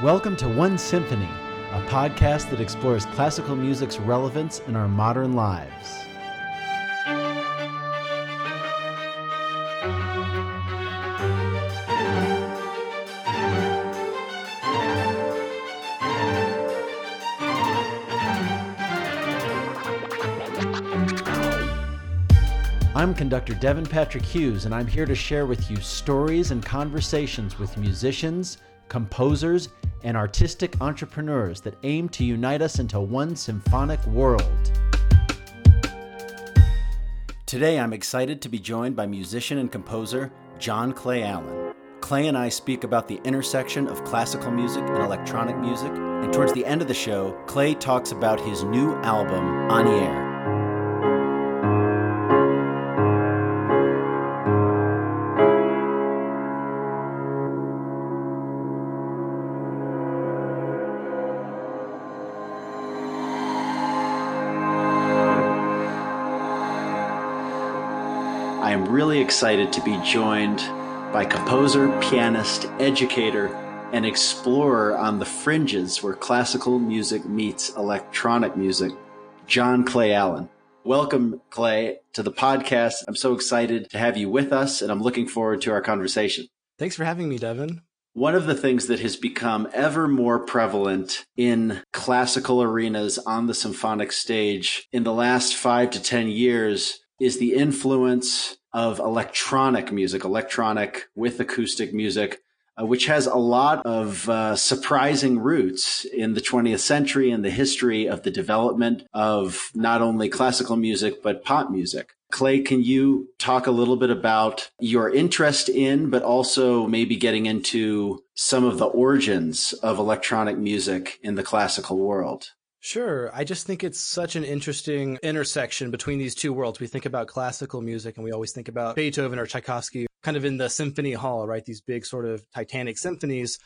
Welcome to One Symphony, a podcast that explores classical music's relevance in our modern lives. I'm conductor Devin Patrick Hughes, and I'm here to share with you stories and conversations with musicians, composers, and artistic entrepreneurs that aim to unite us into one symphonic world. Today, I'm excited to be joined by musician and composer John Clay Allen. Clay and I speak about the intersection of classical music and electronic music, and towards the end of the show, Clay talks about his new album, Anier. I excited to be joined by composer, pianist, educator, and explorer on the fringes where classical music meets electronic music, John Clay Allen. Welcome, Clay, to the podcast. I'm so excited to have you with us, and I'm looking forward to our conversation. Thanks for having me, Devin. One of the things that has become ever more prevalent in classical arenas on the symphonic stage in the last five to 10 years is the influence of electronic music, electronic with acoustic music, uh, which has a lot of uh, surprising roots in the 20th century and the history of the development of not only classical music, but pop music. Clay, can you talk a little bit about your interest in, but also maybe getting into some of the origins of electronic music in the classical world? Sure. I just think it's such an interesting intersection between these two worlds. We think about classical music and we always think about Beethoven or Tchaikovsky kind of in the symphony hall, right? These big sort of titanic symphonies.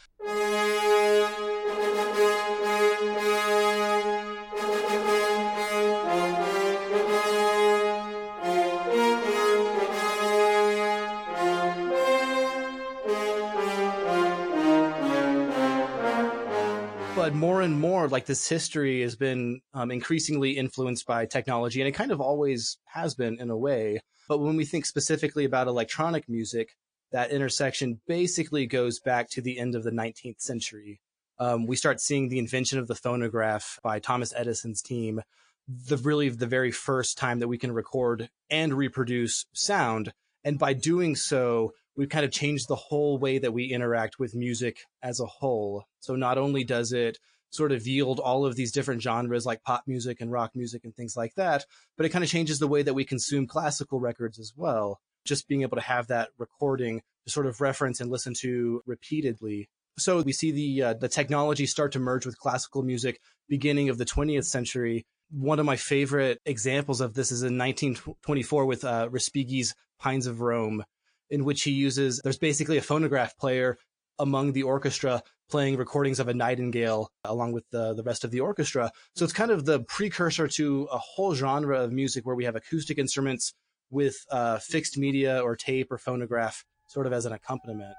More and more like this history has been um, increasingly influenced by technology and it kind of always has been in a way. But when we think specifically about electronic music that intersection basically goes back to the end of the 19th century. Um, we start seeing the invention of the phonograph by thomas edison's team the really the very first time that we can record and reproduce sound. And by doing so we've kind of changed the whole way that we interact with music as a whole. So not only does it sort of yield all of these different genres like pop music and rock music and things like that, but it kind of changes the way that we consume classical records as well. Just being able to have that recording to sort of reference and listen to repeatedly. So we see the uh, the technology start to merge with classical music beginning of the 20th century. One of my favorite examples of this is in 1924 with uh, Respighi's Pines of Rome, in which he uses there's basically a phonograph player among the orchestra playing recordings of a nightingale along with the, the rest of the orchestra. So it's kind of the precursor to a whole genre of music where we have acoustic instruments with uh, fixed media or tape or phonograph sort of as an accompaniment.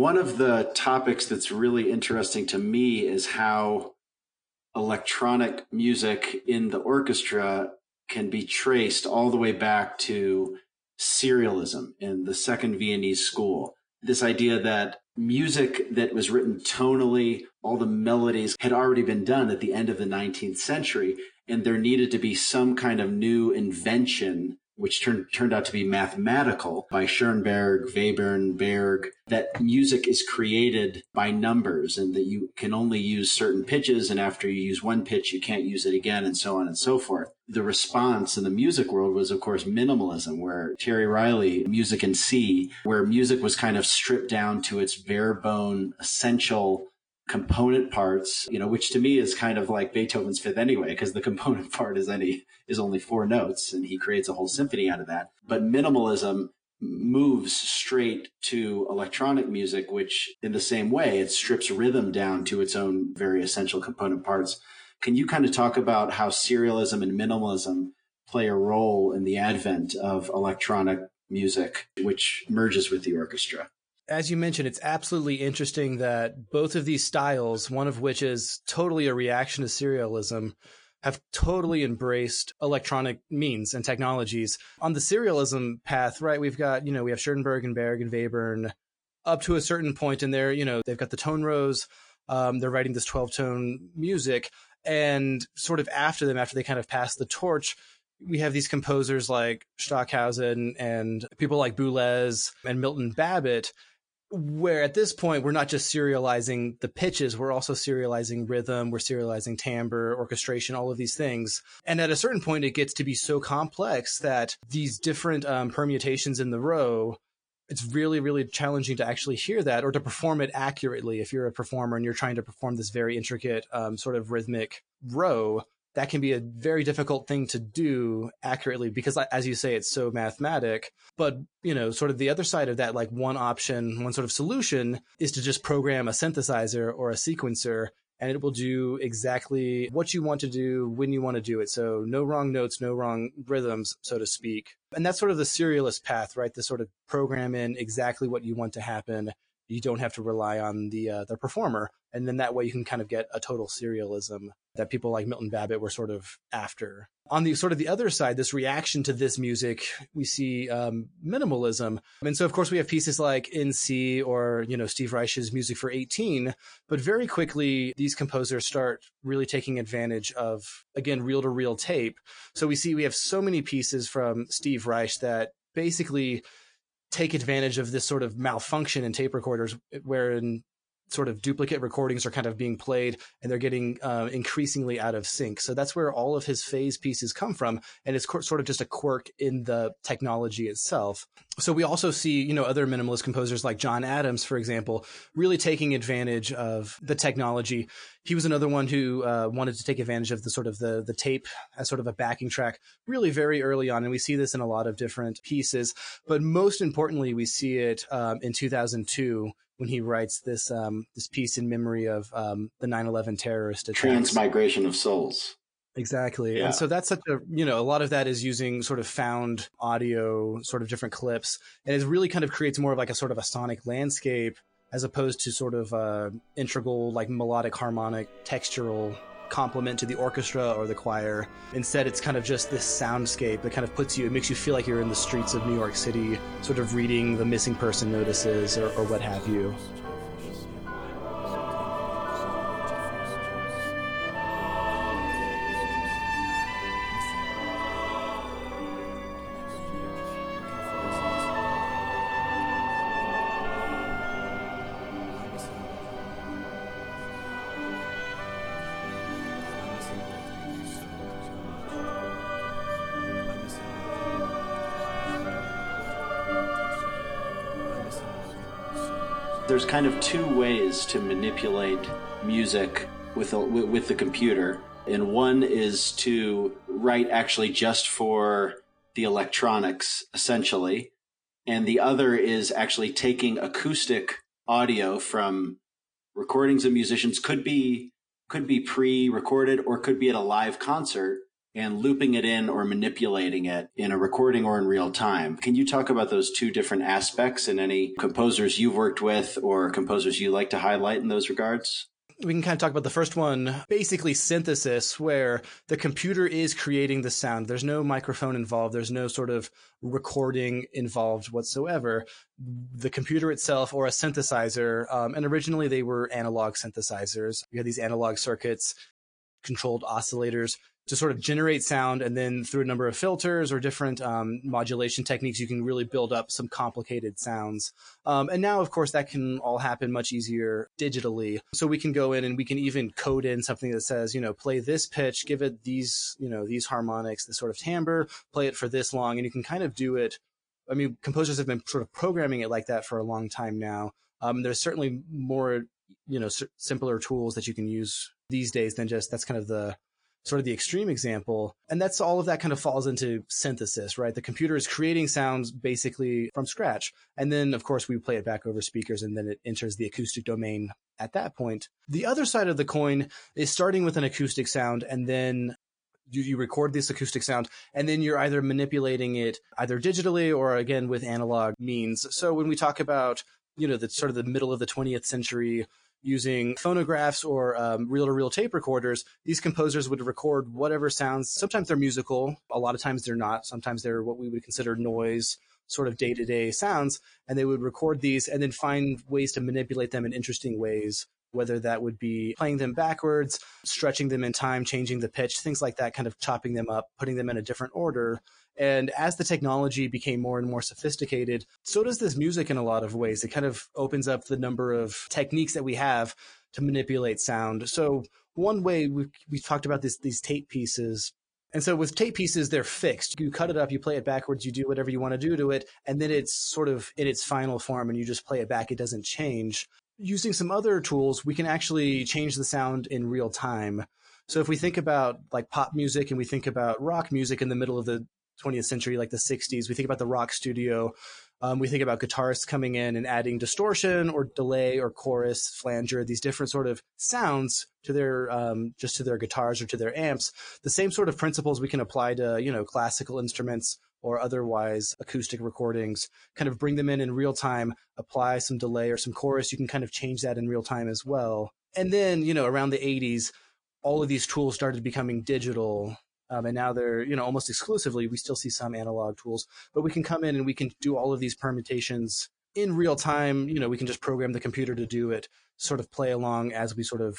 One of the topics that's really interesting to me is how electronic music in the orchestra can be traced all the way back to serialism in the Second Viennese School. This idea that music that was written tonally, all the melodies had already been done at the end of the 19th century, and there needed to be some kind of new invention which turned turned out to be mathematical by Schoenberg, Webern, Berg, that music is created by numbers and that you can only use certain pitches and after you use one pitch you can't use it again and so on and so forth. The response in the music world was of course minimalism where Terry Riley, Music in C, where music was kind of stripped down to its bare bone essential component parts, you know, which to me is kind of like Beethoven's fifth anyway, because the component part is any is only four notes and he creates a whole symphony out of that. But minimalism moves straight to electronic music, which in the same way, it strips rhythm down to its own very essential component parts. Can you kind of talk about how serialism and minimalism play a role in the advent of electronic music, which merges with the orchestra? As you mentioned, it's absolutely interesting that both of these styles, one of which is totally a reaction to serialism, have totally embraced electronic means and technologies. On the serialism path, right, we've got, you know, we have Schoenberg and Berg and Webern up to a certain point in there, you know, they've got the tone rows. Um, they're writing this 12 tone music. And sort of after them, after they kind of pass the torch, we have these composers like Stockhausen and people like Boulez and Milton Babbitt where at this point we're not just serializing the pitches we're also serializing rhythm we're serializing timbre orchestration all of these things. And at a certain point it gets to be so complex that these different um, permutations in the row it's really really challenging to actually hear that or to perform it accurately if you're a performer and you're trying to perform this very intricate um, sort of rhythmic row that can be a very difficult thing to do accurately because as you say it's so mathematic. But you know sort of the other side of that like one option one sort of solution is to just program a synthesizer or a sequencer and it will do exactly what you want to do when you want to do it. So no wrong notes no wrong rhythms so to speak. And that's sort of the serialist path right? To sort of program in exactly what you want to happen you don't have to rely on the uh, the performer, and then that way you can kind of get a total serialism that people like Milton Babbitt were sort of after. On the sort of the other side, this reaction to this music, we see um, minimalism, and so of course we have pieces like In C or you know Steve Reich's music for 18, but very quickly these composers start really taking advantage of again reel to reel tape. So we see we have so many pieces from Steve Reich that basically take advantage of this sort of malfunction in tape recorders wherein sort of duplicate recordings are kind of being played and they're getting uh, increasingly out of sync. So that's where all of his phase pieces come from. And it's sort of just a quirk in the technology itself. So we also see, you know, other minimalist composers like John Adams, for example, really taking advantage of the technology. He was another one who uh, wanted to take advantage of the sort of the, the tape as sort of a backing track really very early on. And we see this in a lot of different pieces. But most importantly, we see it um, in 2002 when he writes this um, this piece in memory of um, the 9/11 terrorist attacks. Transmigration of souls. Exactly. Yeah. And so that's such a, you know, a lot of that is using sort of found audio, sort of different clips. And it really kind of creates more of like a sort of a sonic landscape as opposed to sort of uh, integral, like melodic, harmonic, textural complement to the orchestra or the choir. Instead, it's kind of just this soundscape that kind of puts you, it makes you feel like you're in the streets of New York City, sort of reading the missing person notices or, or what have you. Kind of two ways to manipulate music with a, with the computer, and one is to write actually just for the electronics, essentially, and the other is actually taking acoustic audio from recordings of musicians. Could be could be pre-recorded or could be at a live concert and looping it in or manipulating it in a recording or in real time. Can you talk about those two different aspects and any composers you've worked with or composers you like to highlight in those regards? we can kind of talk about the first one, basically synthesis, where the computer is creating the sound. There's no microphone involved. There's no sort of recording involved whatsoever. The computer itself or a synthesizer, um, and originally they were analog synthesizers. You had these analog circuits, controlled oscillators to sort of generate sound and then through a number of filters or different um, modulation techniques you can really build up some complicated sounds. Um, and now of course that can all happen much easier digitally. So we can go in and we can even code in something that says you know play this pitch give it these you know these harmonics this sort of timbre play it for this long and you can kind of do it. I mean composers have been sort of programming it like that for a long time now. Um, there's certainly more you know, simpler tools that you can use these days than just that's kind of the sort of the extreme example. And that's all of that kind of falls into synthesis, right? The computer is creating sounds basically from scratch. And then, of course, we play it back over speakers and then it enters the acoustic domain at that point. The other side of the coin is starting with an acoustic sound and then you, you record this acoustic sound and then you're either manipulating it either digitally or again with analog means. So when we talk about, you know, the sort of the middle of the 20th century, using phonographs or reel to reel tape recorders, these composers would record whatever sounds. Sometimes they're musical, a lot of times they're not. Sometimes they're what we would consider noise, sort of day to day sounds. And they would record these and then find ways to manipulate them in interesting ways. Whether that would be playing them backwards, stretching them in time, changing the pitch, things like that, kind of chopping them up, putting them in a different order. And as the technology became more and more sophisticated, so does this music in a lot of ways. It kind of opens up the number of techniques that we have to manipulate sound. So one way we we talked about this these tape pieces. And so with tape pieces, they're fixed. You cut it up, you play it backwards, you do whatever you want to do to it, and then it's sort of in its final form and you just play it back. It doesn't change. Using some other tools, we can actually change the sound in real time. So if we think about like pop music and we think about rock music in the middle of the 20th century, like the 60s, we think about the rock studio. Um, we think about guitarists coming in and adding distortion or delay or chorus, flanger, these different sort of sounds to their um, just to their guitars or to their amps. The same sort of principles we can apply to you know classical instruments or otherwise acoustic recordings. Kind of bring them in in real time, apply some delay or some chorus. You can kind of change that in real time as well. And then you know around the 80s, all of these tools started becoming digital um, and now they're, you know, almost exclusively, we still see some analog tools, but we can come in and we can do all of these permutations in real time. You know, we can just program the computer to do it, sort of play along as we sort of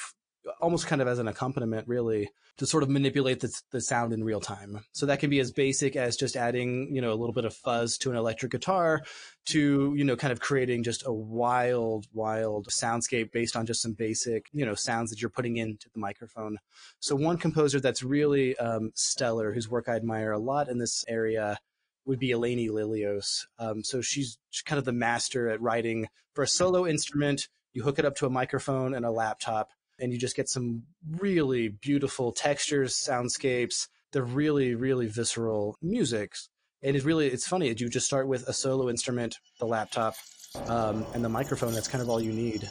almost kind of as an accompaniment, really, to sort of manipulate the, the sound in real time. So that can be as basic as just adding, you know, a little bit of fuzz to an electric guitar to, you know, kind of creating just a wild, wild soundscape based on just some basic, you know, sounds that you're putting into the microphone. So one composer that's really um, stellar, whose work I admire a lot in this area, would be Elainie Lillios. Um, so she's kind of the master at writing for a solo instrument. You hook it up to a microphone and a laptop and you just get some really beautiful textures, soundscapes. They're really, really visceral music. And it's really, it's funny. You just start with a solo instrument, the laptop, um, and the microphone. That's kind of all you need.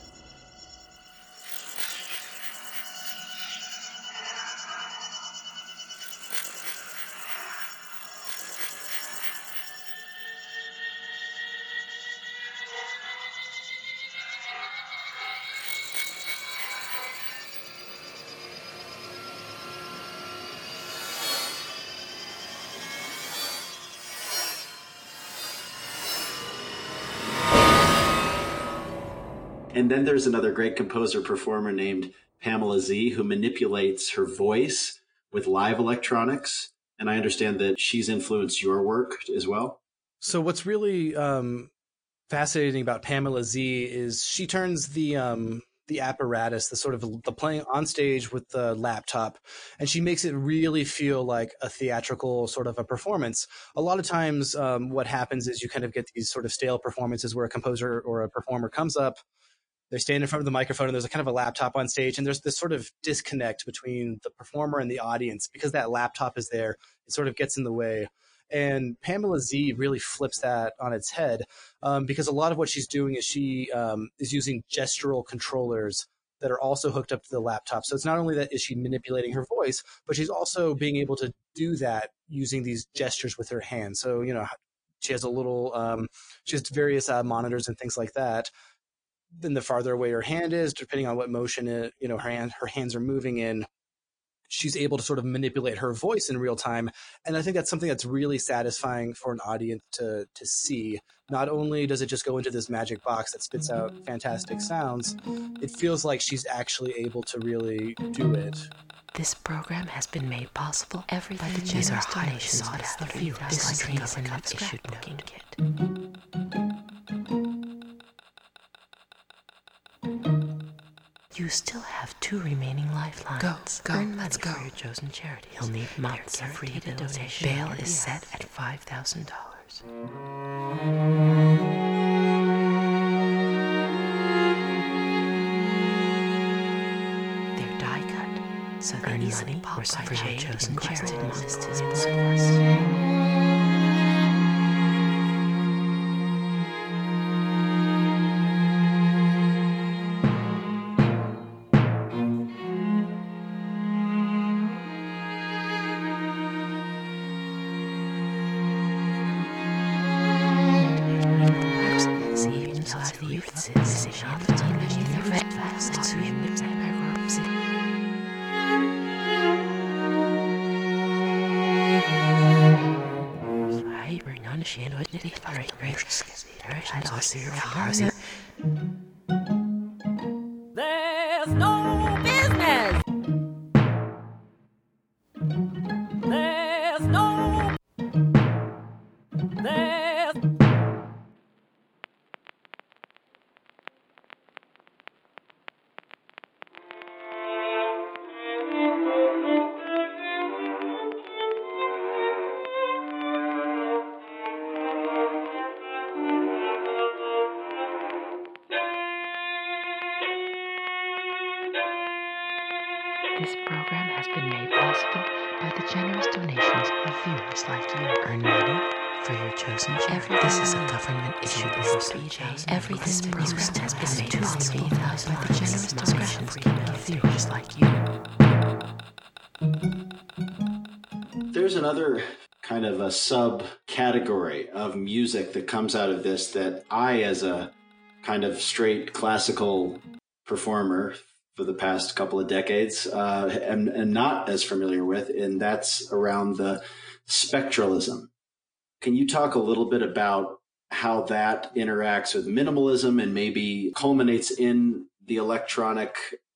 Then there's another great composer performer named Pamela Z who manipulates her voice with live electronics. And I understand that she's influenced your work as well. So what's really um, fascinating about Pamela Z is she turns the um, the apparatus, the sort of the playing on stage with the laptop, and she makes it really feel like a theatrical sort of a performance. A lot of times, um, what happens is you kind of get these sort of stale performances where a composer or a performer comes up, they stand in front of the microphone and there's a kind of a laptop on stage and there's this sort of disconnect between the performer and the audience because that laptop is there. It sort of gets in the way. And pamela z really flips that on its head um, because a lot of what she's doing is she um, is using gestural controllers that are also hooked up to the laptop. So it's not only that is she manipulating her voice but she's also being able to do that using these gestures with her hands. So you know she has a little um, she has various uh, monitors and things like that then the farther away her hand is, depending on what motion it, you know her hand, her hands are moving in, she's able to sort of manipulate her voice in real time. And I think that's something that's really satisfying for an audience to to see. Not only does it just go into this magic box that spits out fantastic sounds, it feels like she's actually able to really do it. This program has been made possible every by the generous donations of the viewers. This is a government issued booking kit. You still have two remaining lifelines. Go, go, Earn let's go. For your chosen charity. You'll need months of free donation. Bail is set at five thousand dollars. They're die cut, so they're easily money or for your chosen charity. Issued speech. Everything program has been made possible by the generous donations of viewers like you. There's another kind of a subcategory of music that comes out of this that I, as a kind of straight classical performer for the past couple of decades, uh, am, am not as familiar with, and that's around the spectralism. Can you talk a little bit about how that interacts with minimalism and maybe culminates in the electronic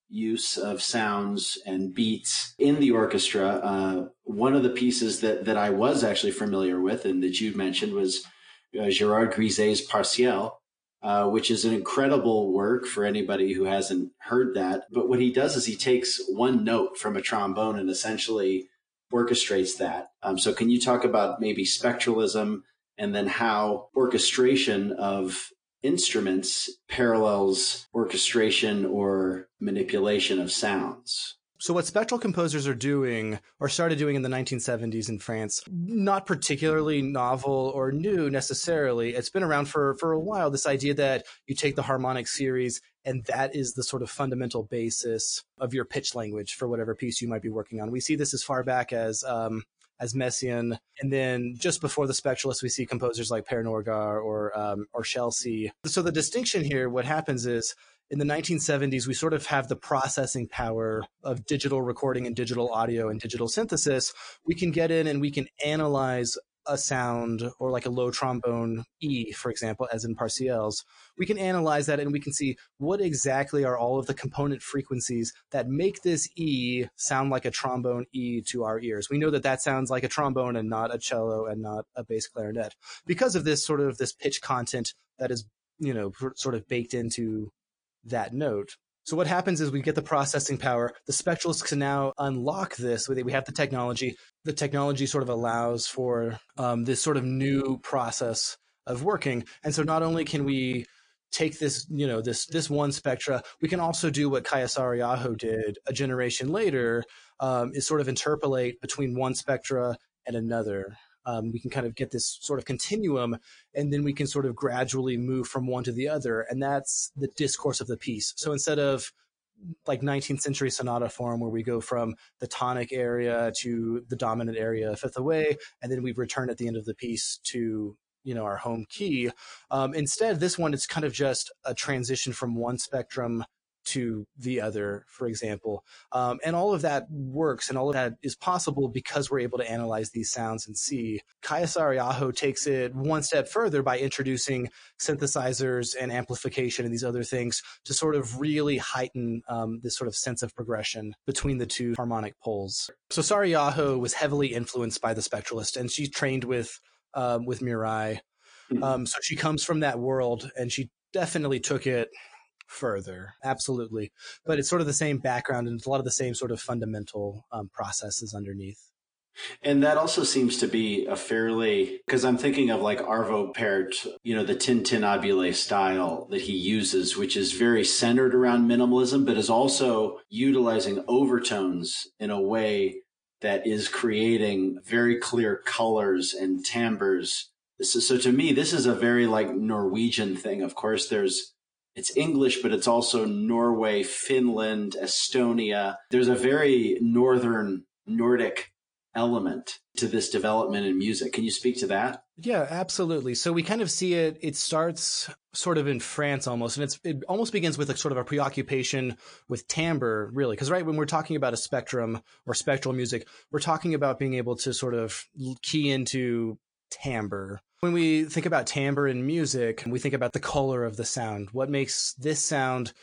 use of sounds and beats in the orchestra. Uh, one of the pieces that, that I was actually familiar with and that you mentioned was uh, Gerard Grisey's Partial, uh, which is an incredible work for anybody who hasn't heard that. But what he does is he takes one note from a trombone and essentially orchestrates that. Um, so can you talk about maybe spectralism and then how orchestration of instruments parallels orchestration or manipulation of sounds. So what spectral composers are doing or started doing in the 1970s in France, not particularly novel or new necessarily. It's been around for for a while this idea that you take the harmonic series and that is the sort of fundamental basis of your pitch language for whatever piece you might be working on. We see this as far back as um, as Messiaen. And then just before the Spectralists, we see composers like Per Norgard or um, or Scelsi. So the distinction here, what happens is in the 1970s, we sort of have the processing power of digital recording and digital audio and digital synthesis. We can get in and we can analyze a sound or like a low trombone E, for example, as in Partials, we can analyze that and we can see what exactly are all of the component frequencies that make this E sound like a trombone E to our ears. We know that that sounds like a trombone and not a cello and not a bass clarinet because of this sort of this pitch content that is, you know, sort of baked into that note. So what happens is we get the processing power. The spectralists can now unlock this. We have the technology. The technology sort of allows for um, this sort of new process of working. And so not only can we take this, you know, this this one spectra, we can also do what Kaija Saariaho did a generation later, um, is sort of interpolate between one spectra and another um, we can kind of get this sort of continuum and then we can sort of gradually move from one to the other and that's the discourse of the piece. So instead of like 19th century sonata form where we go from the tonic area to the dominant area fifth away and then we return at the end of the piece to you know our home key um, instead this one it's kind of just a transition from one spectrum to the other, for example. Um, and all of that works and all of that is possible because we're able to analyze these sounds and see. Kaija Saariaho takes it one step further by introducing synthesizers and amplification and these other things to sort of really heighten um, this sort of sense of progression between the two harmonic poles. So Saariaho was heavily influenced by the spectralist and she trained with, um, with Murail. Hmm. Um, so she comes from that world and she definitely took it further. Absolutely. But it's sort of the same background and it's a lot of the same sort of fundamental um, processes underneath. And that also seems to be a fairly, because I'm thinking of like Arvo Pärt, you know, the tintinnabuli style that he uses, which is very centered around minimalism, but is also utilizing overtones in a way that is creating very clear colors and timbres. So, so to me, this is a very like Norwegian thing. Of course, there's it's English, but it's also Norway, Finland, Estonia. There's a very northern Nordic element to this development in music. Can you speak to that? Yeah, absolutely. So we kind of see it. It starts sort of in France almost, and it's it almost begins with a sort of a preoccupation with timbre, really. Because right when we're talking about a spectrum or spectral music, we're talking about being able to sort of key into timbre. When we think about timbre in music, we think about the color of the sound. What makes this sound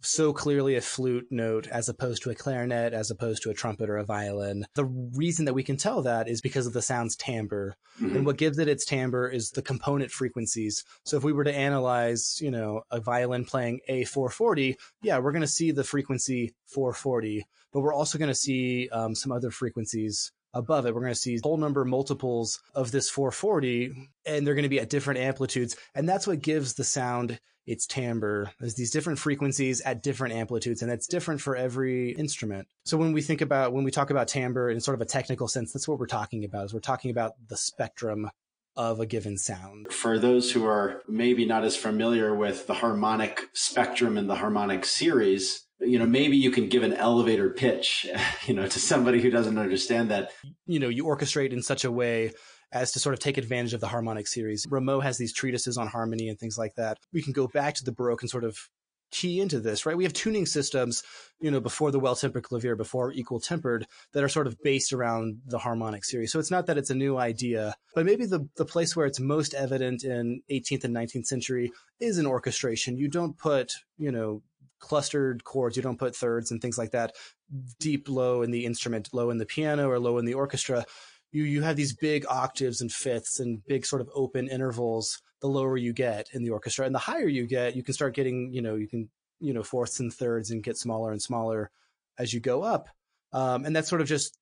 so clearly a flute note as opposed to a clarinet, as opposed to a trumpet or a violin. The reason that we can tell that is because of the sound's timbre. Mm-hmm. And what gives it its timbre is the component frequencies. So if we were to analyze, you know, a violin playing A440, yeah, we're going to see the frequency 440, but we're also going to see um, some other frequencies above it. We're going to see whole number multiples of this 440, and they're going to be at different amplitudes. And that's what gives the sound its timbre. There's these different frequencies at different amplitudes, and that's different for every instrument. So when we think about, when we talk about timbre in sort of a technical sense, that's what we're talking about, is we're talking about the spectrum of a given sound. For those who are maybe not as familiar with the harmonic spectrum and the harmonic series, you know, maybe you can give an elevator pitch, you know, to somebody who doesn't understand that. You know, you orchestrate in such a way as to sort of take advantage of the harmonic series. Rameau has these treatises on harmony and things like that. We can go back to the Baroque and sort of key into this, right? We have tuning systems, you know, before the well tempered clavier, before equal tempered, that are sort of based around the harmonic series. So it's not that it's a new idea, but maybe the, the place where it's most evident in 18th and 19th century is in orchestration. You don't put, you know, clustered chords, you don't put thirds and things like that deep low in the instrument, low in the piano or low in the orchestra. You you have these big octaves and fifths and big sort of open intervals the lower you get in the orchestra. And the higher you get you can start getting you know you can you know fourths and thirds and get smaller and smaller as you go up. Um, and that's sort of just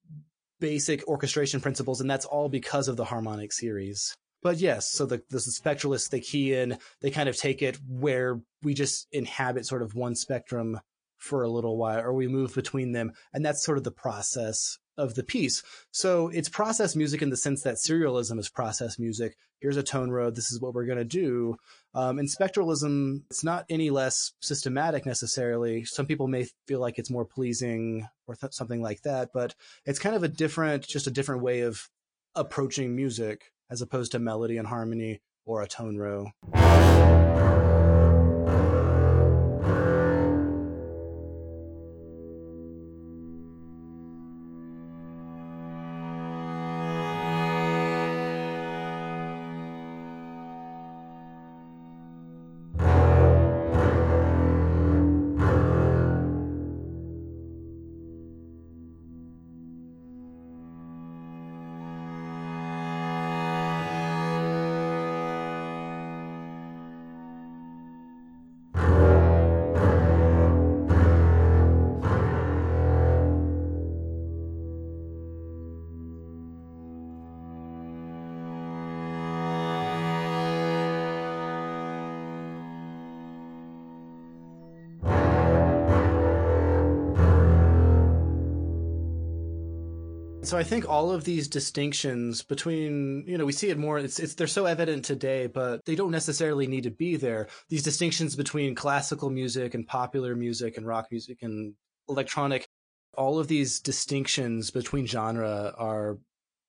basic orchestration principles and that's all because of the harmonic series but yes so the, the spectralists they key in they kind of take it where we just inhabit sort of one spectrum for a little while or we move between them and that's sort of the process of the piece. So it's process music in the sense that serialism is process music. Here's a tone row. This is what we're going to do. Um, and spectralism, it's not any less systematic necessarily. Some people may feel like it's more pleasing or th- something like that, but it's kind of a different, just a different way of approaching music as opposed to melody and harmony or a tone row. So I think all of these distinctions between, you know, we see it more, it's, it's, they're so evident today, but they don't necessarily need to be there. These distinctions between classical music and popular music and rock music and electronic, all of these distinctions between genre are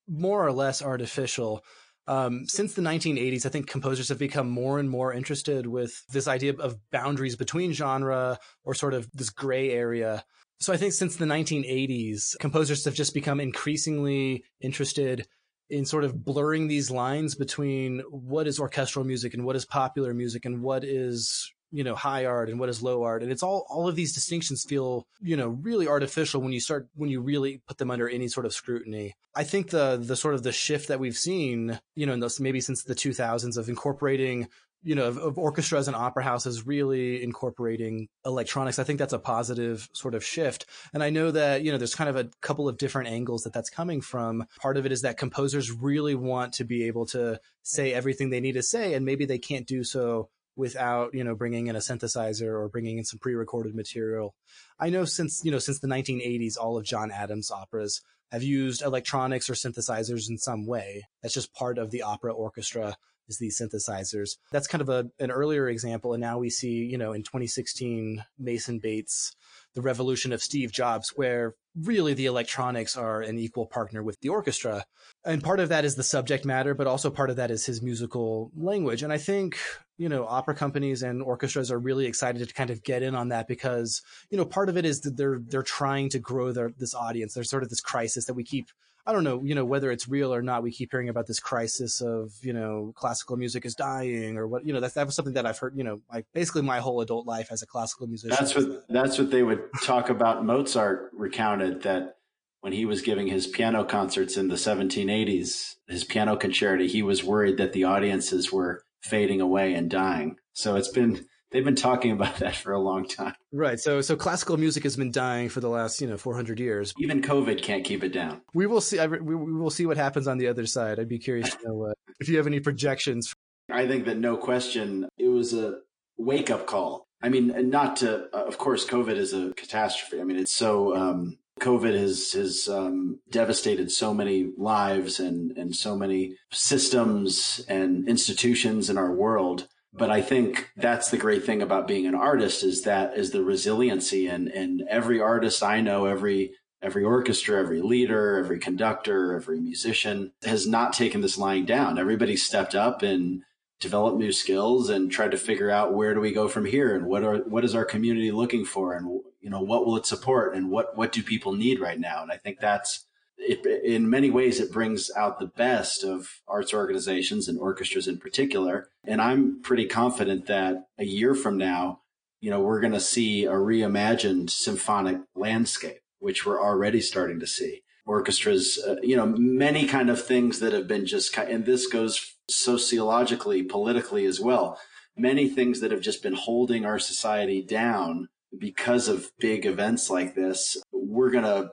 more or less artificial. Um, since the 1980s, I think composers have become more and more interested with this idea of boundaries between genre or sort of this gray area. So I think since the 1980s, composers have just become increasingly interested in sort of blurring these lines between what is orchestral music and what is popular music and what is you know high art and what is low art. And it's all all of these distinctions feel you know really artificial when you start when you really put them under any sort of scrutiny. I think the the sort of the shift that we've seen you know in those maybe since the 2000s of incorporating you know, of, of, orchestras and opera houses really incorporating electronics. I think that's a positive sort of shift. And I know that, you know, there's kind of a couple of different angles that that's coming from. Part of it is that composers really want to be able to say everything they need to say, and maybe they can't do so without you know bringing in a synthesizer or bringing in some pre-recorded material i know since you know since the 1980s all of john adams operas have used electronics or synthesizers in some way that's just part of the opera orchestra is these synthesizers. That's kind of a, an earlier example. And now we see, you know, in 2016, Mason Bates, the revolution of Steve Jobs, where really the electronics are an equal partner with the orchestra. And part of that is the subject matter, but also part of that is his musical language. And I think, you know, opera companies and orchestras are really excited to kind of get in on that because, you know, part of it is that they're, they're trying to grow their, this audience. There's sort of this crisis that we keep I don't know, you know, whether it's real or not. We keep hearing about this crisis of, you know, classical music is dying or what, you know, that's, that was something that I've heard, you know, like basically my whole adult life as a classical musician. That's what, that's what they would talk about. Mozart recounted that when he was giving his piano concerts in the 1780s, his piano concerto, he was worried that the audiences were fading away and dying. So it's been, they've been talking about that for a long time. Right. So so classical music has been dying for the last you know 400 years. Even COVID can't keep it down. We will see. We, will see what happens on the other side. I'd be curious to know uh, if you have any projections. I think that no question, it was a wake up call. I mean, not to, uh, of course, COVID is a catastrophe. I mean, it's so, um, COVID has, has, um, devastated so many lives and, and so many systems and institutions in our world but I think that's the great thing about being an artist is that is the resiliency and and every artist I know, every every orchestra, every leader, every conductor, every musician has not taken this lying down. Everybody stepped up and developed new skills and tried to figure out where do we go from here and what are what is our community looking for and you know what will it support and what what do people need right now and I think that's it, in many ways, it brings out the best of arts organizations and orchestras in particular. And I'm pretty confident that a year from now, you know, we're going to see a reimagined symphonic landscape, which we're already starting to see. Orchestras, uh, you know, many kind of things that have been just, and this goes sociologically, politically as well. Many things that have just been holding our society down because of big events like this. We're going to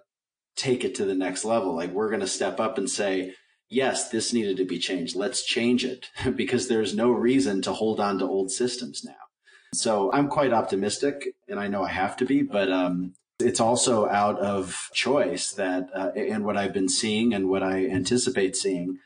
take it to the next level. Like we're going to step up and say, yes, this needed to be changed. Let's change it because there's no reason to hold on to old systems now. So I'm quite optimistic and I know I have to be, but, um, it's also out of choice that, uh, and what I've been seeing and what I anticipate seeing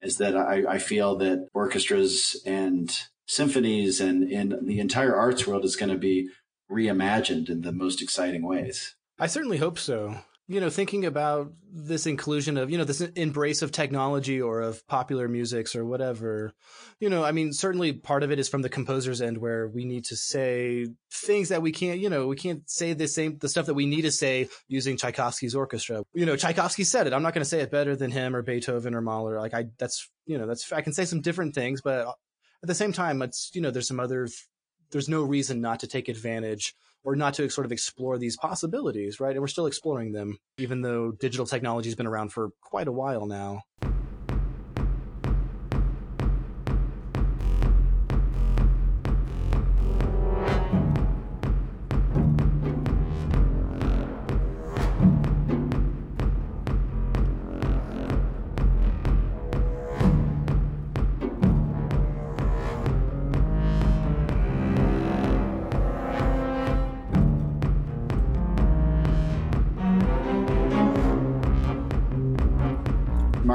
is that I, I feel that orchestras and symphonies and, and the entire arts world is going to be reimagined in the most exciting ways. I certainly hope so you know, thinking about this inclusion of, you know, this embrace of technology or of popular musics or whatever, you know, I mean, certainly part of it is from the composer's end where we need to say things that we can't, you know, we can't say the same, the stuff that we need to say using Tchaikovsky's orchestra. You know, Tchaikovsky said it. I'm not going to say it better than him or Beethoven or Mahler. Like I, that's, you know, that's, I can say some different things, but at the same time, it's, you know, there's some other, there's no reason not to take advantage or not to sort of explore these possibilities, right? And we're still exploring them, even though digital technology has been around for quite a while now.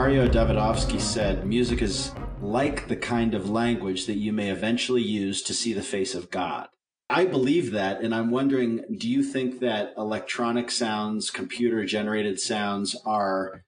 Mario Davidovsky said, Music is like the kind of language that you may eventually use to see the face of God. I believe that, and I'm wondering do you think that electronic sounds, computer generated sounds are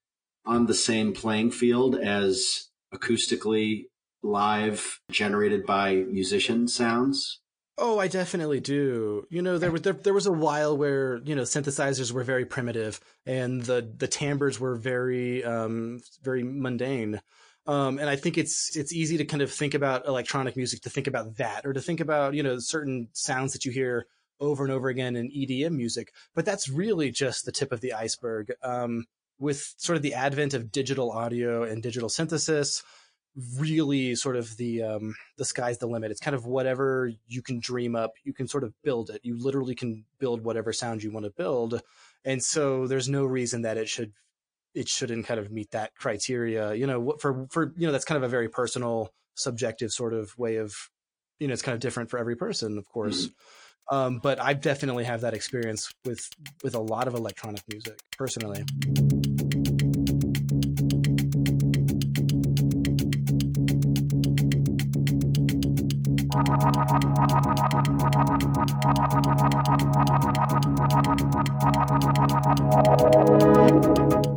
on the same playing field as acoustically live generated by musician sounds? Oh, I definitely do. You know, there was there, there was a while where you know synthesizers were very primitive and the the timbres were very um very mundane. Um, and I think it's it's easy to kind of think about electronic music to think about that or to think about you know certain sounds that you hear over and over again in EDM music. But that's really just the tip of the iceberg. Um, with sort of the advent of digital audio and digital synthesis, really sort of the um, the sky's the limit. It's kind of whatever you can dream up, you can sort of build it. You literally can build whatever sound you want to build, and so there's no reason that it should it shouldn't kind of meet that criteria. You know, for for you know that's kind of a very personal, subjective sort of way of you know it's kind of different for every person, of course. Mm-hmm. Um, but I definitely have that experience with with a lot of electronic music personally. Thank you.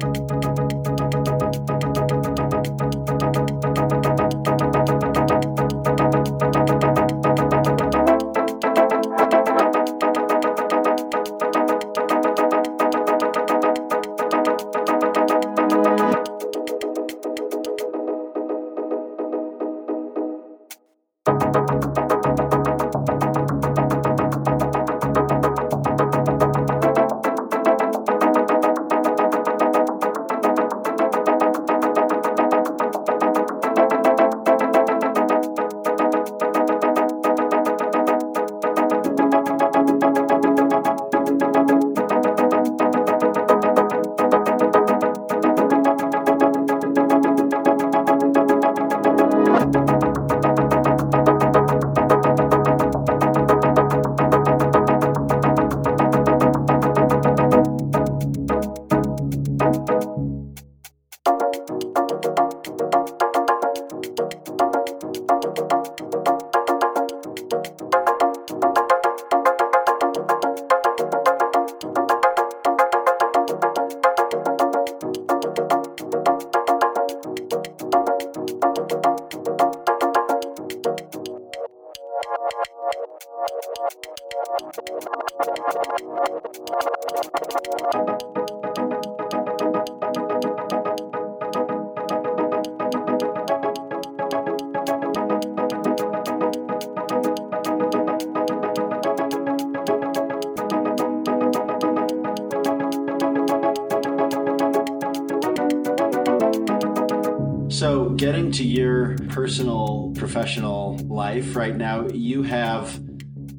Getting to your personal professional life right now, you have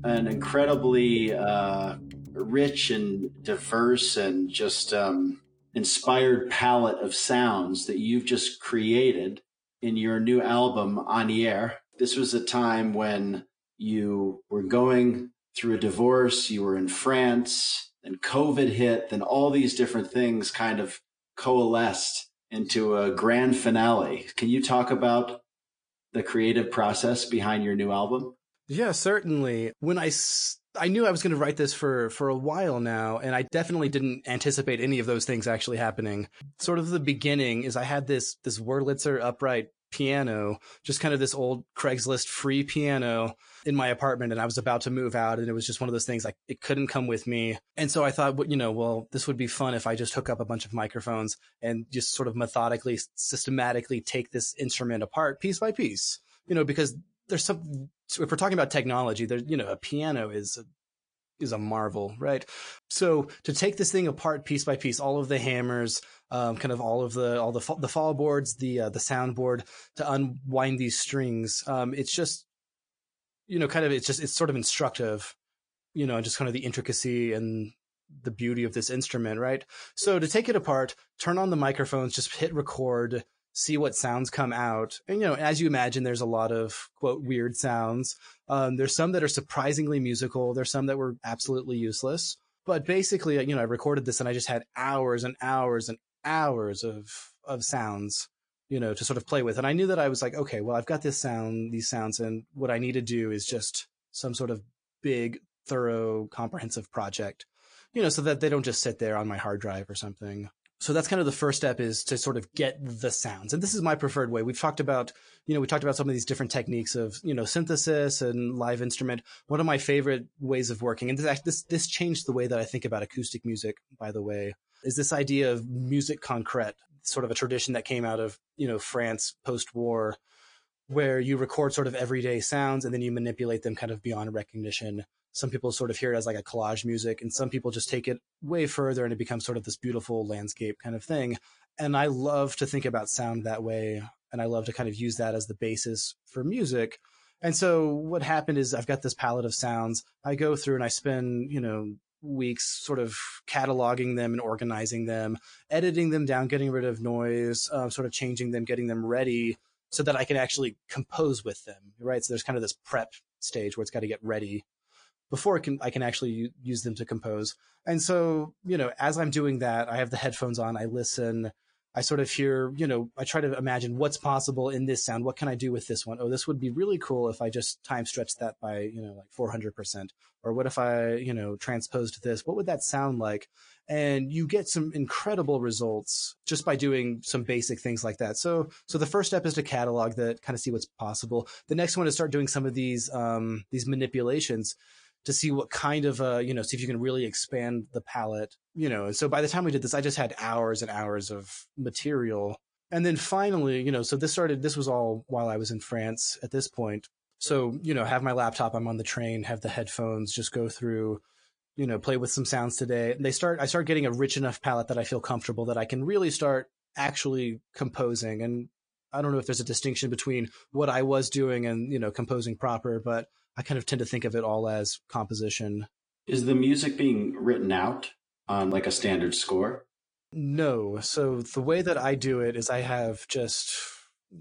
an incredibly uh, rich and diverse and just um, inspired palette of sounds that you've just created in your new album, Anier. This was a time when you were going through a divorce, you were in France, and COVID hit, then all these different things kind of coalesced into a grand finale. Can you talk about the creative process behind your new album? Yeah, certainly. When I I knew I was going to write this for for a while now, and I definitely didn't anticipate any of those things actually happening. Sort of the beginning is I had this this Wurlitzer upright piano, just kind of this old Craigslist free piano in my apartment. And I was about to move out. And it was just one of those things like it couldn't come with me. And so I thought, you know, well, this would be fun if I just hook up a bunch of microphones and just sort of methodically, systematically take this instrument apart piece by piece, you know, because there's some, if we're talking about technology, there's, you know, a piano is a is a marvel, right? So to take this thing apart piece by piece, all of the hammers, um, kind of all of the all the the fall boards, the uh, the soundboard to unwind these strings, um, it's just you know, kind of it's just it's sort of instructive, you know, just kind of the intricacy and the beauty of this instrument, right? So to take it apart, turn on the microphones, just hit record, see what sounds come out. And, you know, as you imagine, there's a lot of quote weird sounds. Um, there's some that are surprisingly musical. There's some that were absolutely useless. But basically, you know, I recorded this and I just had hours and hours and hours of, of sounds, you know, to sort of play with. And I knew that I was like, okay, well, I've got this sound, these sounds, and what I need to do is just some sort of big, thorough, comprehensive project, you know, so that they don't just sit there on my hard drive or something. So that's kind of the first step is to sort of get the sounds. And this is my preferred way. We've talked about you know we talked about some of these different techniques of you know synthesis and live instrument. One of my favorite ways of working and this this this changed the way that i think about acoustic music by the way is this idea of musique concrète sort of a tradition that came out of you know france post-war where you record sort of everyday sounds and then you manipulate them kind of beyond recognition some people sort of hear it as like a collage music and some people just take it way further and it becomes sort of this beautiful landscape kind of thing and i love to think about sound that way and I love to kind of use that as the basis for music. And so what happened is I've got this palette of sounds. I go through and I spend, you know, weeks sort of cataloging them and organizing them, editing them down, getting rid of noise, uh, sort of changing them, getting them ready so that I can actually compose with them, right? So there's kind of this prep stage where it's got to get ready before can, I can actually use them to compose. And so, you know, as I'm doing that, I have the headphones on, I listen, I sort of hear, you know, I try to imagine what's possible in this sound. What can I do with this one? Oh, this would be really cool if I just time stretched that by, you know, like 400%. Or what if I, you know, transposed this? What would that sound like? And you get some incredible results just by doing some basic things like that. So, so the first step is to catalog that, kind of see what's possible. The next one is start doing some of these, um, these manipulations to see what kind of uh you know see if you can really expand the palette you know and so by the time we did this i just had hours and hours of material. And then finally you know so this started this was all while i was in france at this point. So you know have my laptop i'm on the train have the headphones just go through you know play with some sounds today. And they start i start getting a rich enough palette that i feel comfortable that i can really start actually composing. And i don't know if there's a distinction between what i was doing and you know composing proper but I kind of tend to think of it all as composition. Is the music being written out on like a standard score? No. So the way that I do it is I have just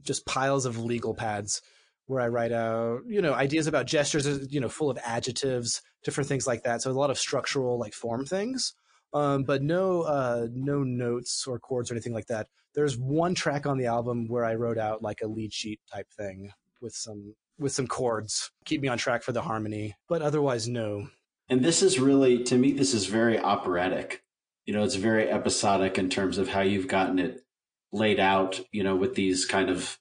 just piles of legal pads where I write out, you know, ideas about gestures, you know, full of adjectives, different things like that. So a lot of structural like form things. Um, but no uh, no notes or chords or anything like that. There's one track on the album where I wrote out like a lead sheet type thing with some with some chords, keep me on track for the harmony, but otherwise, no. And this is really, to me, this is very operatic. You know, it's very episodic in terms of how you've gotten it laid out, you know, with these kind of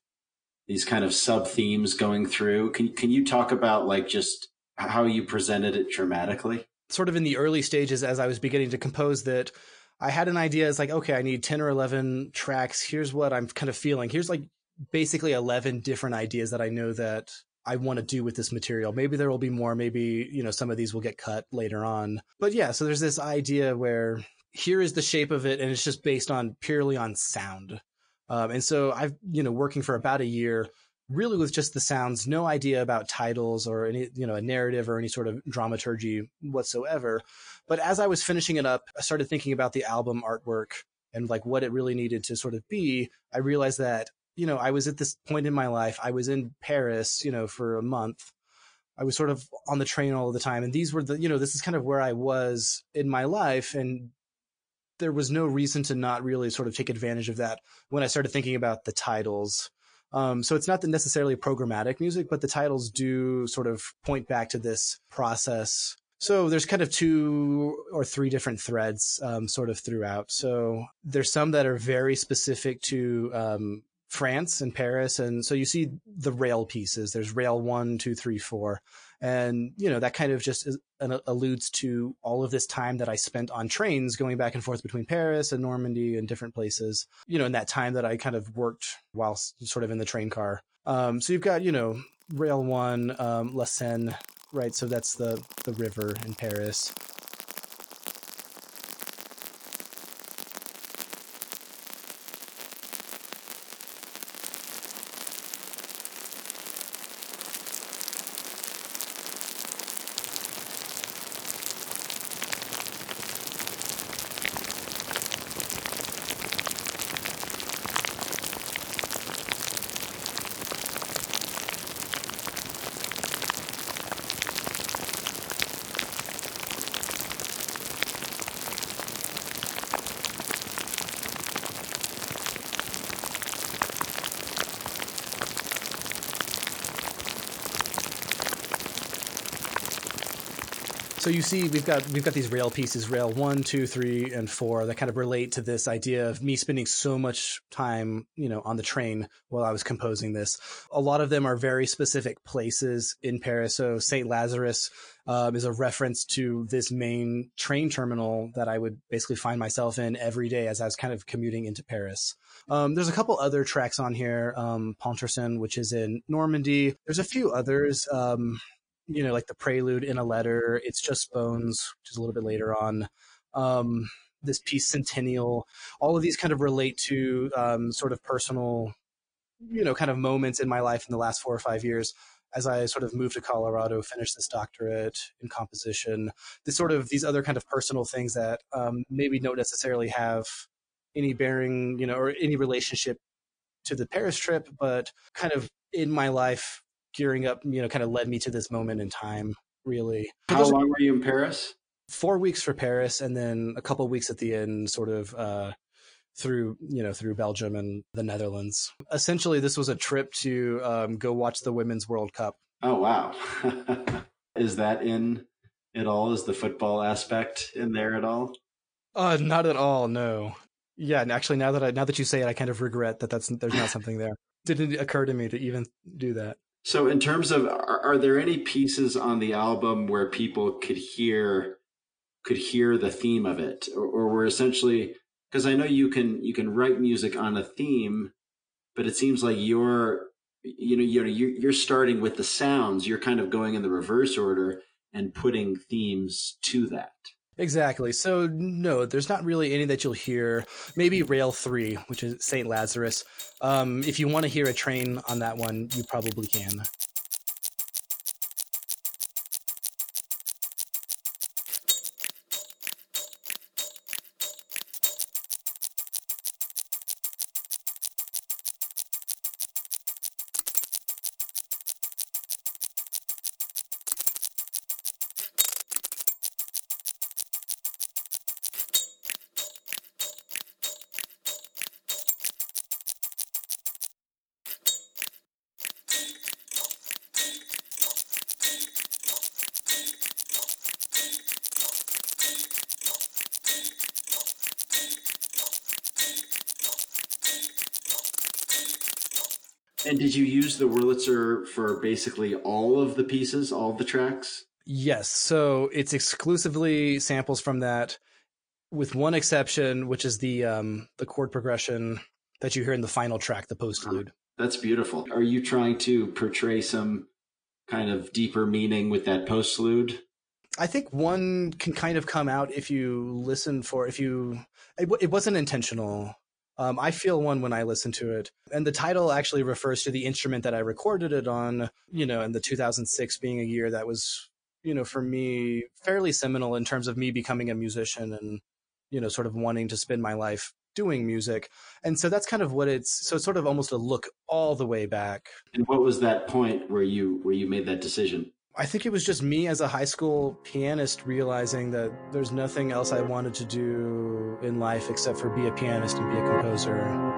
these kind of sub themes going through. Can can you talk about like just how you presented it dramatically? Sort of in the early stages as I was beginning to compose that I had an idea. It's like, okay, I need 10 or 11 tracks. Here's what I'm kind of feeling. Here's like basically 11 different ideas that I know that I want to do with this material. Maybe there will be more. Maybe, you know, some of these will get cut later on. But yeah, so there's this idea where here is the shape of it and it's just based on purely on sound. Um, and so I've, you know, working for about a year, really with just the sounds, no idea about titles or any, you know, a narrative or any sort of dramaturgy whatsoever. But as I was finishing it up, I started thinking about the album artwork and like what it really needed to sort of be. I realized that you know, I was at this point in my life. I was in Paris, you know, for a month. I was sort of on the train all the time. And these were the, you know, this is kind of where I was in my life. And there was no reason to not really sort of take advantage of that when I started thinking about the titles. Um, so it's not necessarily programmatic music, but the titles do sort of point back to this process. So there's kind of two or three different threads, um, sort of throughout. So there's some that are very specific to, um, France and Paris. And so you see the rail pieces. There's rail one, two, three, four. And, you know, that kind of just is, alludes to all of this time that I spent on trains going back and forth between Paris and Normandy and different places, you know, in that time that I kind of worked while sort of in the train car. Um, so you've got, you know, rail one, um, La Seine, right? So that's the, the river in Paris. So you see we've got we've got these rail pieces rail one two three and four that kind of relate to this idea of me spending so much time you know on the train while i was composing this. A lot of them are very specific places in paris. So saint lazarus um, is a reference to this main train terminal that i would basically find myself in every day as i was kind of commuting into paris. Um, there's a couple other tracks on here um, Pontorson, which is in normandy. There's a few others um, you know, like the prelude in a letter. It's just bones, which is a little bit later on. Um, this piece, Centennial, all of these kind of relate to um, sort of personal you know, kind of moments in my life in the last four or five years as I sort of moved to Colorado, finished this doctorate in composition, this sort of these other kind of personal things that um, maybe don't necessarily have any bearing, you know, or any relationship to the Paris trip, but kind of in my life, gearing up, you know, kind of led me to this moment in time, really. How long were you in Paris? Four weeks for Paris, and then a couple weeks at the end, sort of uh, through you know through Belgium and the Netherlands. Essentially, this was a trip to um, go watch the Women's World Cup. Oh wow! Is that in at all? Is the football aspect in there at all? Uh, not at all. No. Yeah, and actually, now that I now that you say it, I kind of regret that that's there's not something there. Didn't occur to me to even do that. So, in terms of, are, are there any pieces on the album where people could hear could hear the theme of it, or, or were essentially because I know you can you can write music on a theme, but it seems like you're you know you're you're starting with the sounds. You're kind of going in the reverse order and putting themes to that. Exactly. So no, there's not really any that you'll hear. Maybe Rail Three, which is Saint Lazarus. Um, if you want to hear a train on that one, you probably can. And did you use the Wurlitzer for basically all of the pieces, all of the tracks? Yes. So it's exclusively samples from that, with one exception, which is the um, the chord progression that you hear in the final track, the postlude. That's beautiful. Are you trying to portray some kind of deeper meaning with that postlude? I think one can kind of come out if you listen for if you it, it wasn't intentional um, I feel one when I listen to it. And the title actually refers to the instrument that I recorded it on, you know, in the 2006 being a year that was, you know, for me fairly seminal in terms of me becoming a musician and, you know, sort of wanting to spend my life doing music. And so that's kind of what it's so it's sort of almost a look all the way back. And what was that point where you where you made that decision? I think it was just me as a high school pianist realizing that there's nothing else I wanted to do in life except for be a pianist and be a composer.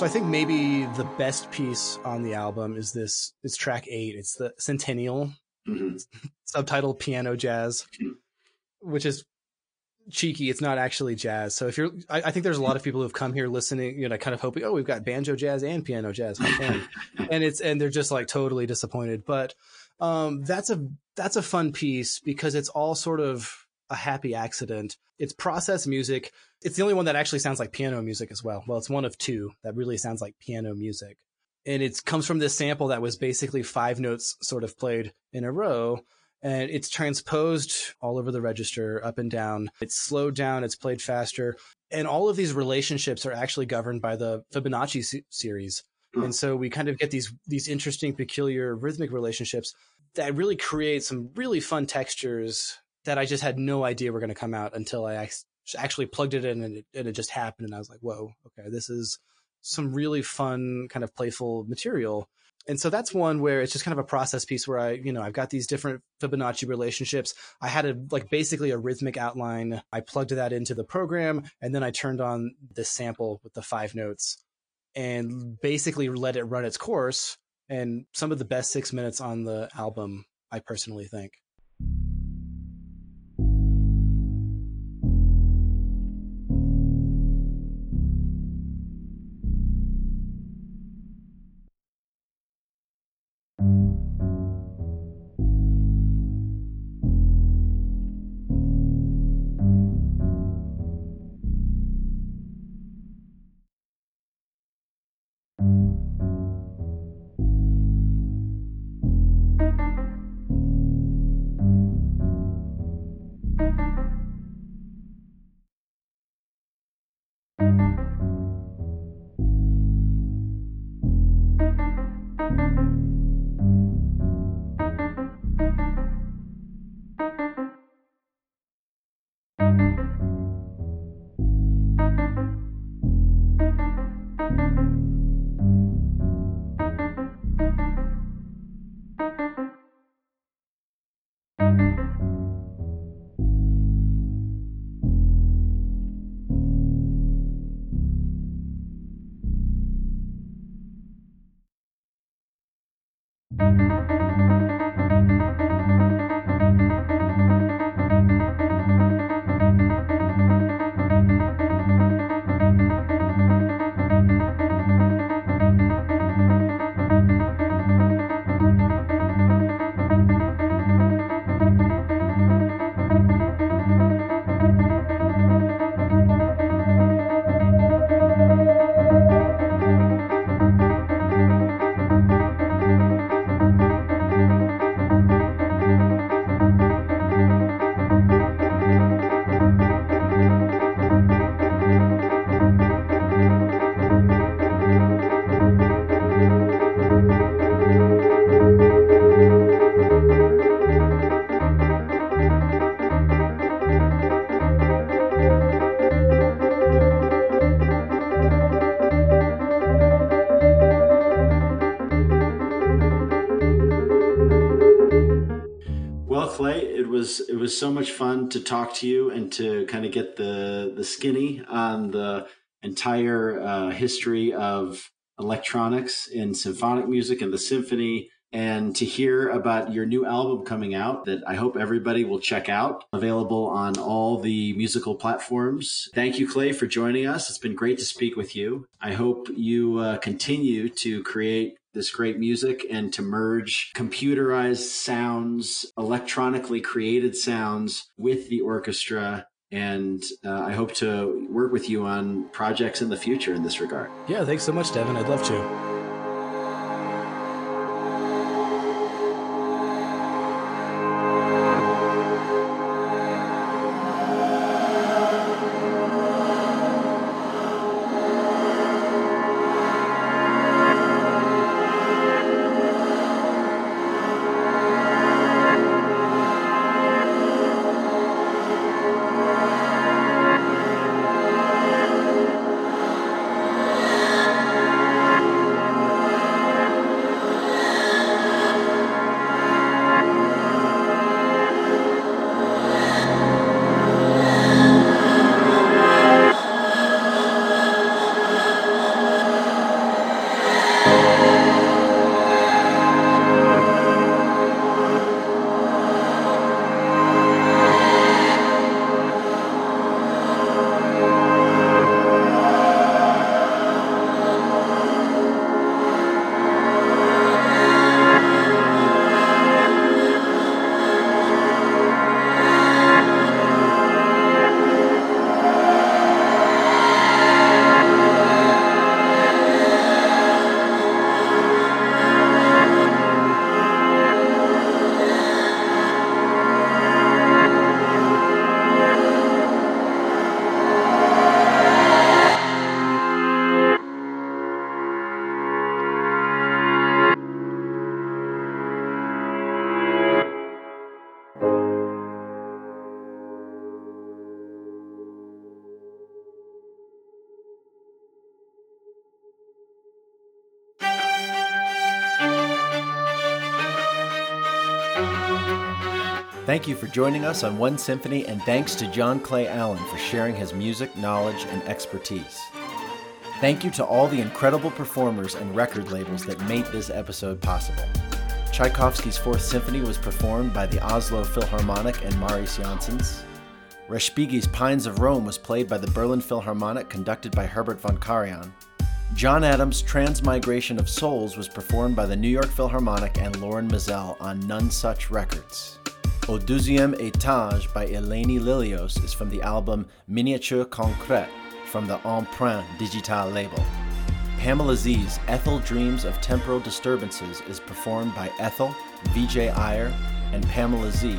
So I think maybe the best piece on the album is this. It's track eight. It's the Centennial, mm-hmm. subtitle Piano Jazz, which is cheeky. It's not actually jazz. So if you're, I, I, think there's a lot of people who've come here listening, you know, kind of hoping, oh, we've got banjo jazz and piano jazz, and it's and they're just like totally disappointed. But um, that's a that's a fun piece because it's all sort of a happy accident. It's process music. It's the only one that actually sounds like piano music as well. Well, it's one of two that really sounds like piano music. And it comes from this sample that was basically five notes sort of played in a row. And it's transposed all over the register, up and down. It's slowed down, it's played faster. And all of these relationships are actually governed by the Fibonacci series. Hmm. And so we kind of get these these interesting, peculiar rhythmic relationships that really create some really fun textures that I just had no idea were going to come out until I actually plugged it in and it, and it just happened. And I was like, whoa, okay, this is some really fun, kind of playful material. And so that's one where it's just kind of a process piece where I, you know, I've got these different Fibonacci relationships. I had a, like basically a rhythmic outline. I plugged that into the program and then I turned on the sample with the five notes and basically let it run its course and some of the best six minutes on the album, I personally think. To talk to you and to kind of get the the skinny on the entire uh, history of electronics in symphonic music and the symphony and to hear about your new album coming out that I hope everybody will check out. Available on all the musical platforms. Thank you, Clay, for joining us. It's been great to speak with you. I hope you uh, continue to create this great music and to merge computerized sounds, electronically created sounds with the orchestra. And uh, I hope to work with you on projects in the future in this regard. Yeah, thanks so much, Devin. I'd love to. Thank you for joining us on One Symphony, and thanks to John Clay Allen for sharing his music, knowledge, and expertise. Thank you to all the incredible performers and record labels that made this episode possible. Tchaikovsky's Fourth Symphony was performed by the Oslo Philharmonic and Mariss Jansons. Respighi's Pines of Rome was played by the Berlin Philharmonic, conducted by Herbert von Karajan. John Adams' Transmigration of Souls was performed by the New York Philharmonic and Lorin Maazel on Nonesuch Records. Au deuxième étage by Elainie Lillios is from the album Miniature Concrète from the Empreintes DIGITALes label. Pamela Z's Ethel Dreams of Temporal Disturbances is performed by Ethel, Vijay Iyer, and Pamela Z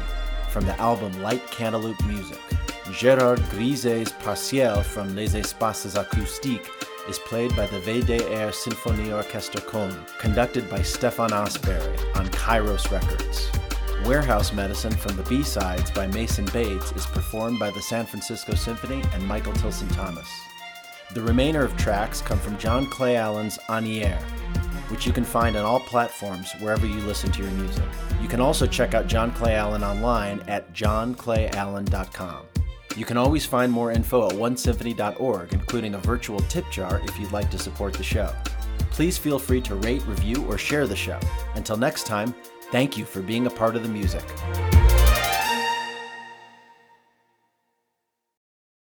from the album Light Cantaloupe Music. Gérard Grisey's Partiel from Les Espaces Acoustiques is played by the WDR Symphonie Orchestre Köln, conducted by Stefan Asbury on Kairos Records. Warehouse Medicine from the B-Sides by Mason Bates is performed by the San Francisco Symphony and Michael Tilson Thomas. The remainder of tracks come from John Clay Allen's Anier, which you can find on all platforms wherever you listen to your music. You can also check out John Clay Allen online at johnclayallen.com. You can always find more info at onesymphony.org, including a virtual tip jar if you'd like to support the show. Please feel free to rate, review, or share the show. Until next time, thank you for being a part of the music.